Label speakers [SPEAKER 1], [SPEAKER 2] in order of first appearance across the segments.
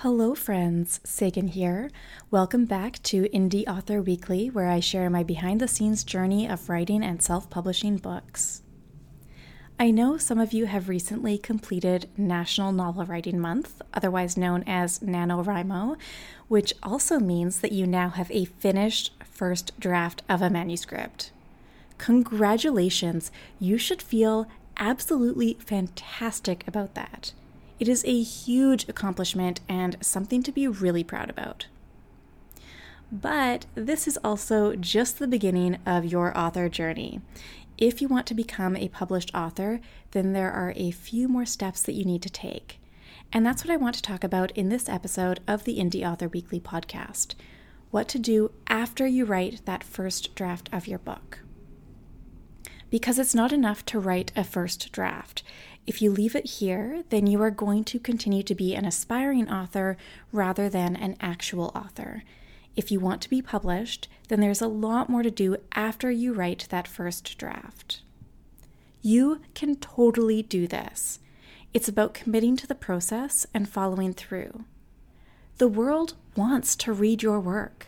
[SPEAKER 1] Hello, friends. Sagan here. Welcome back to Indie Author Weekly, where I share my behind the scenes journey of writing and self publishing books. I know some of you have recently completed National Novel Writing Month, otherwise known as NaNoWriMo, which also means that you now have a finished first draft of a manuscript. Congratulations! You should feel absolutely fantastic about that. It is a huge accomplishment and something to be really proud about. But this is also just the beginning of your author journey. If you want to become a published author, then there are a few more steps that you need to take. And that's what I want to talk about in this episode of the Indie Author Weekly podcast what to do after you write that first draft of your book. Because it's not enough to write a first draft. If you leave it here, then you are going to continue to be an aspiring author rather than an actual author. If you want to be published, then there's a lot more to do after you write that first draft. You can totally do this. It's about committing to the process and following through. The world wants to read your work.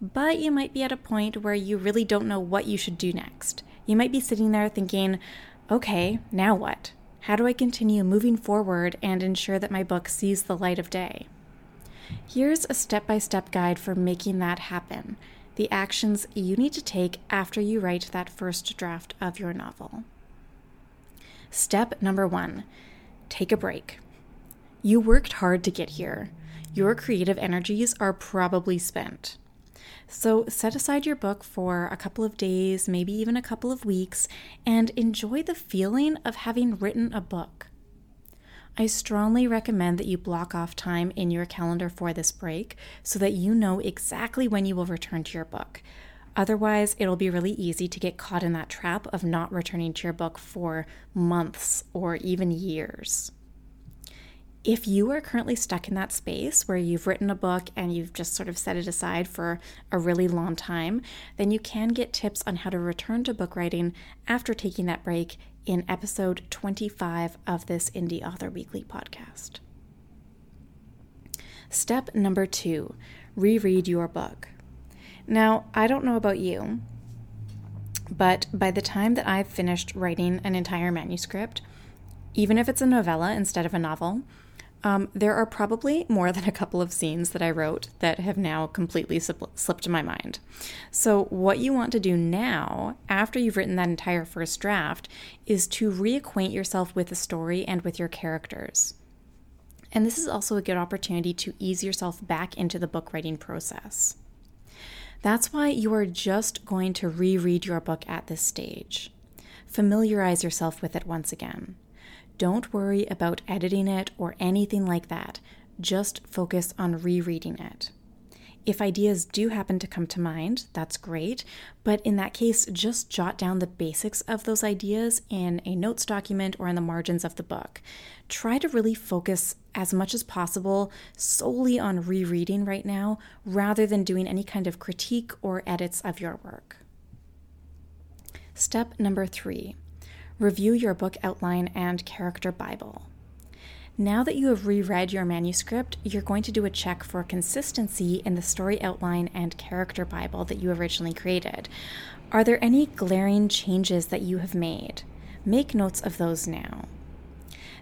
[SPEAKER 1] But you might be at a point where you really don't know what you should do next. You might be sitting there thinking, okay, now what? How do I continue moving forward and ensure that my book sees the light of day? Here's a step by step guide for making that happen the actions you need to take after you write that first draft of your novel. Step number one take a break. You worked hard to get here. Your creative energies are probably spent. So set aside your book for a couple of days, maybe even a couple of weeks, and enjoy the feeling of having written a book. I strongly recommend that you block off time in your calendar for this break so that you know exactly when you will return to your book. Otherwise, it'll be really easy to get caught in that trap of not returning to your book for months or even years. If you are currently stuck in that space where you've written a book and you've just sort of set it aside for a really long time, then you can get tips on how to return to book writing after taking that break in episode 25 of this Indie Author Weekly podcast. Step number two reread your book. Now, I don't know about you, but by the time that I've finished writing an entire manuscript, even if it's a novella instead of a novel, um, there are probably more than a couple of scenes that I wrote that have now completely slipped my mind. So, what you want to do now, after you've written that entire first draft, is to reacquaint yourself with the story and with your characters. And this is also a good opportunity to ease yourself back into the book writing process. That's why you are just going to reread your book at this stage. Familiarize yourself with it once again. Don't worry about editing it or anything like that. Just focus on rereading it. If ideas do happen to come to mind, that's great, but in that case, just jot down the basics of those ideas in a notes document or in the margins of the book. Try to really focus as much as possible solely on rereading right now rather than doing any kind of critique or edits of your work. Step number three Review your book outline and character Bible. Now that you have reread your manuscript, you're going to do a check for consistency in the story outline and character Bible that you originally created. Are there any glaring changes that you have made? Make notes of those now.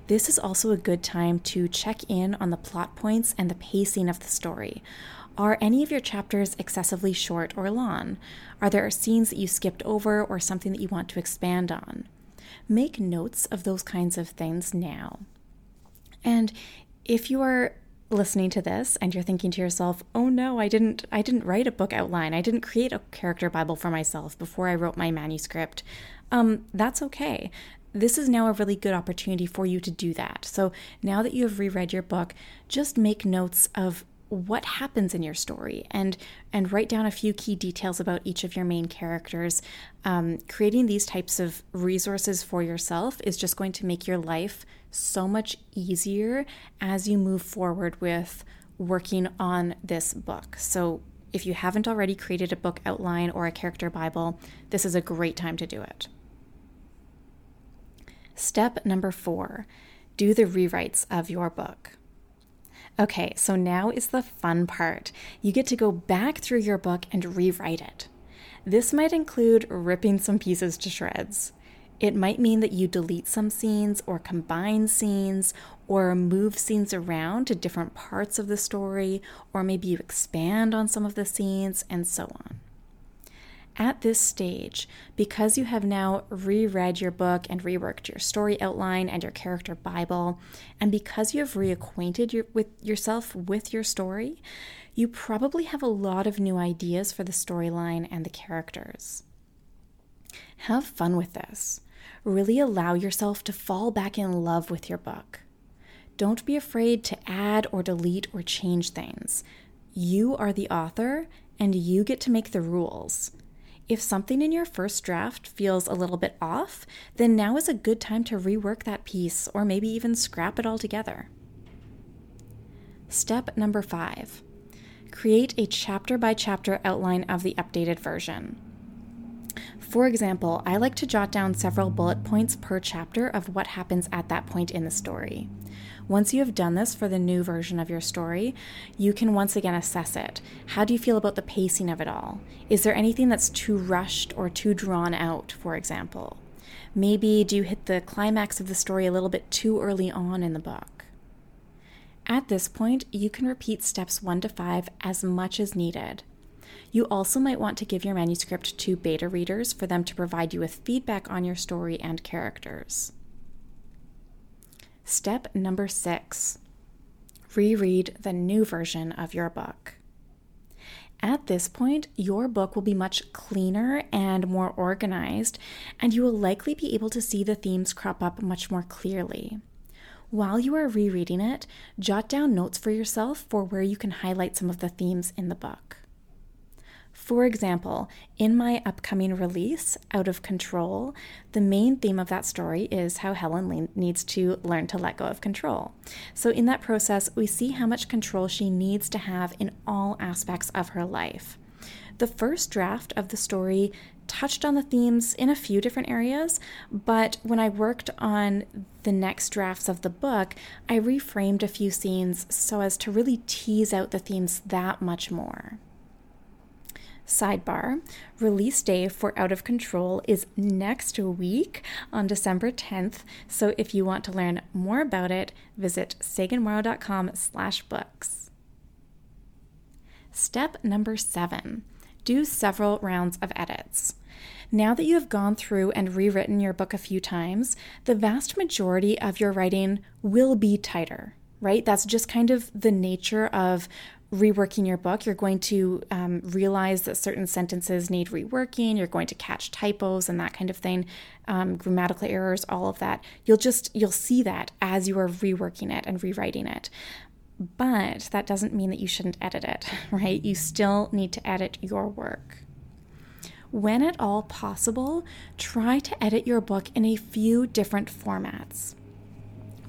[SPEAKER 1] This is also a good time to check in on the plot points and the pacing of the story. Are any of your chapters excessively short or long? Are there scenes that you skipped over or something that you want to expand on? Make notes of those kinds of things now. And if you are listening to this and you're thinking to yourself, "Oh no, I didn't I didn't write a book outline. I didn't create a character bible for myself before I wrote my manuscript." Um, that's okay. This is now a really good opportunity for you to do that. So now that you have reread your book, just make notes of what happens in your story and and write down a few key details about each of your main characters. Um, creating these types of resources for yourself is just going to make your life so much easier as you move forward with working on this book. So if you haven't already created a book outline or a character bible this is a great time to do it. Step number four do the rewrites of your book Okay, so now is the fun part. You get to go back through your book and rewrite it. This might include ripping some pieces to shreds. It might mean that you delete some scenes or combine scenes or move scenes around to different parts of the story, or maybe you expand on some of the scenes, and so on. At this stage, because you have now reread your book and reworked your story outline and your character Bible, and because you have reacquainted your, with yourself with your story, you probably have a lot of new ideas for the storyline and the characters. Have fun with this. Really allow yourself to fall back in love with your book. Don't be afraid to add or delete or change things. You are the author and you get to make the rules. If something in your first draft feels a little bit off, then now is a good time to rework that piece or maybe even scrap it altogether. Step number five create a chapter by chapter outline of the updated version. For example, I like to jot down several bullet points per chapter of what happens at that point in the story. Once you have done this for the new version of your story, you can once again assess it. How do you feel about the pacing of it all? Is there anything that's too rushed or too drawn out, for example? Maybe do you hit the climax of the story a little bit too early on in the book? At this point, you can repeat steps 1 to 5 as much as needed. You also might want to give your manuscript to beta readers for them to provide you with feedback on your story and characters. Step number six reread the new version of your book. At this point, your book will be much cleaner and more organized, and you will likely be able to see the themes crop up much more clearly. While you are rereading it, jot down notes for yourself for where you can highlight some of the themes in the book. For example, in my upcoming release, Out of Control, the main theme of that story is how Helen needs to learn to let go of control. So, in that process, we see how much control she needs to have in all aspects of her life. The first draft of the story touched on the themes in a few different areas, but when I worked on the next drafts of the book, I reframed a few scenes so as to really tease out the themes that much more. Sidebar release day for Out of Control is next week on December 10th. So if you want to learn more about it, visit saganmorrow.com slash books. Step number seven do several rounds of edits. Now that you have gone through and rewritten your book a few times, the vast majority of your writing will be tighter, right? That's just kind of the nature of reworking your book, you're going to um, realize that certain sentences need reworking. You're going to catch typos and that kind of thing, um, grammatical errors, all of that. You'll just you'll see that as you are reworking it and rewriting it. But that doesn't mean that you shouldn't edit it, right? You still need to edit your work. When at all possible, try to edit your book in a few different formats.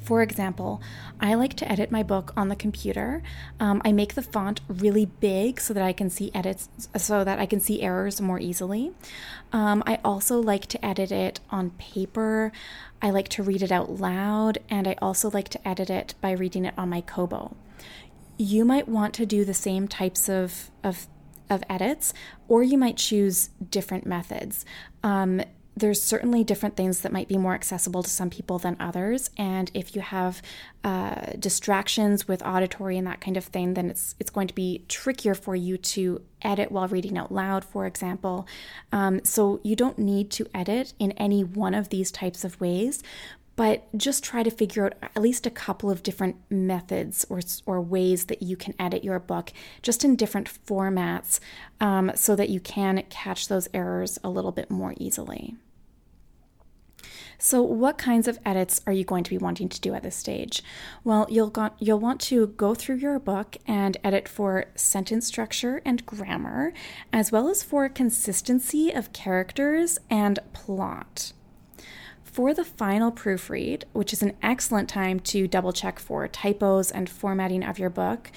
[SPEAKER 1] For example, I like to edit my book on the computer. Um, I make the font really big so that I can see edits, so that I can see errors more easily. Um, I also like to edit it on paper. I like to read it out loud, and I also like to edit it by reading it on my Kobo. You might want to do the same types of, of of edits, or you might choose different methods. Um, there's certainly different things that might be more accessible to some people than others. And if you have uh, distractions with auditory and that kind of thing then it's it's going to be trickier for you to edit while reading out loud for example. Um, so you don't need to edit in any one of these types of ways but just try to figure out at least a couple of different methods or, or ways that you can edit your book just in different formats um, so that you can catch those errors a little bit more easily. So, what kinds of edits are you going to be wanting to do at this stage? Well, you'll go, you'll want to go through your book and edit for sentence structure and grammar, as well as for consistency of characters and plot. For the final proofread, which is an excellent time to double check for typos and formatting of your book,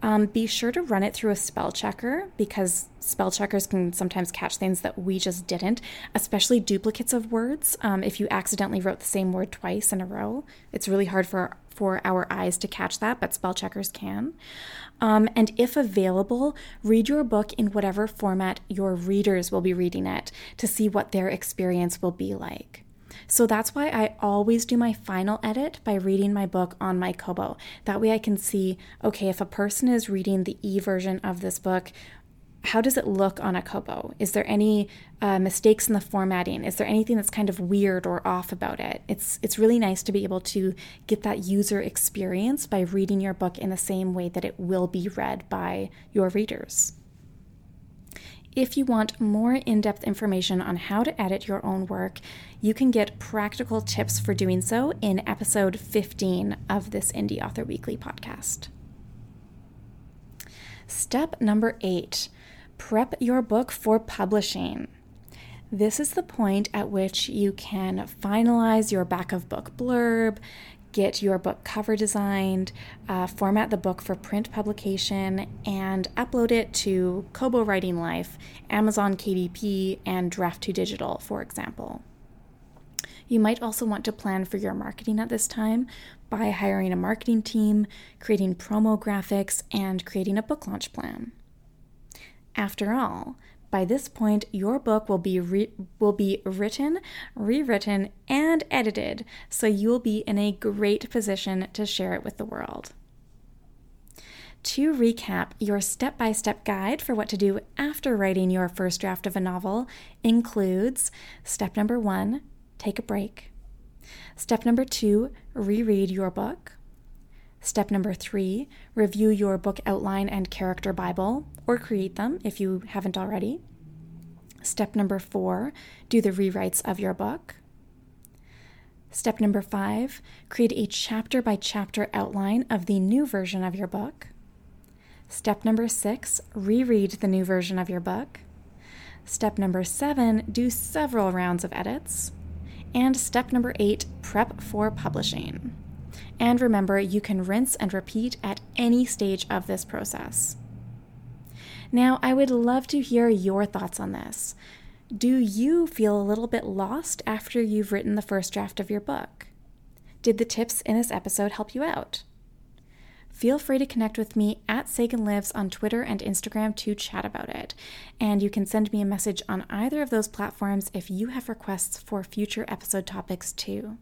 [SPEAKER 1] um, be sure to run it through a spell checker because spell checkers can sometimes catch things that we just didn't, especially duplicates of words. Um, if you accidentally wrote the same word twice in a row, it's really hard for for our eyes to catch that, but spell checkers can. Um, and if available, read your book in whatever format your readers will be reading it to see what their experience will be like. So that's why I always do my final edit by reading my book on my Kobo. That way I can see okay, if a person is reading the e version of this book, how does it look on a Kobo? Is there any uh, mistakes in the formatting? Is there anything that's kind of weird or off about it? It's it's really nice to be able to get that user experience by reading your book in the same way that it will be read by your readers. If you want more in depth information on how to edit your own work, you can get practical tips for doing so in episode 15 of this Indie Author Weekly podcast. Step number eight prep your book for publishing. This is the point at which you can finalize your back of book blurb, get your book cover designed, uh, format the book for print publication, and upload it to Kobo Writing Life, Amazon KDP, and Draft2Digital, for example. You might also want to plan for your marketing at this time by hiring a marketing team, creating promo graphics, and creating a book launch plan. After all, by this point, your book will be re- will be written, rewritten, and edited, so you'll be in a great position to share it with the world. To recap, your step by step guide for what to do after writing your first draft of a novel includes step number one, take a break. Step number two, reread your book. Step number three, review your book outline and character Bible, or create them if you haven't already. Step number four, do the rewrites of your book. Step number five, create a chapter by chapter outline of the new version of your book. Step number six, reread the new version of your book. Step number seven, do several rounds of edits. And step number eight, prep for publishing. And remember, you can rinse and repeat at any stage of this process. Now, I would love to hear your thoughts on this. Do you feel a little bit lost after you've written the first draft of your book? Did the tips in this episode help you out? Feel free to connect with me at Sagan Lives on Twitter and Instagram to chat about it. And you can send me a message on either of those platforms if you have requests for future episode topics too.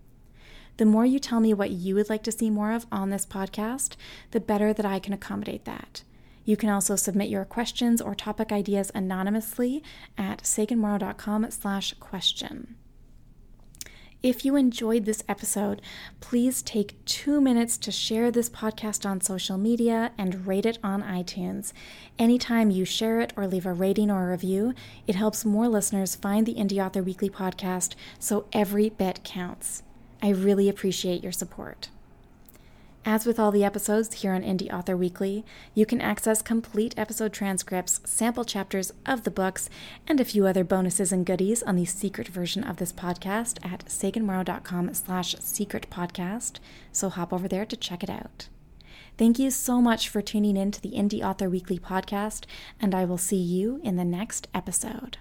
[SPEAKER 1] The more you tell me what you would like to see more of on this podcast, the better that I can accommodate that. You can also submit your questions or topic ideas anonymously at saganmorrow.com slash question. If you enjoyed this episode, please take two minutes to share this podcast on social media and rate it on iTunes. Anytime you share it or leave a rating or a review, it helps more listeners find the Indie Author Weekly podcast, so every bit counts. I really appreciate your support. As with all the episodes here on Indie Author Weekly, you can access complete episode transcripts, sample chapters of the books, and a few other bonuses and goodies on the secret version of this podcast at saganmorrow.com slash secret podcast, so hop over there to check it out. Thank you so much for tuning in to the Indie Author Weekly podcast, and I will see you in the next episode.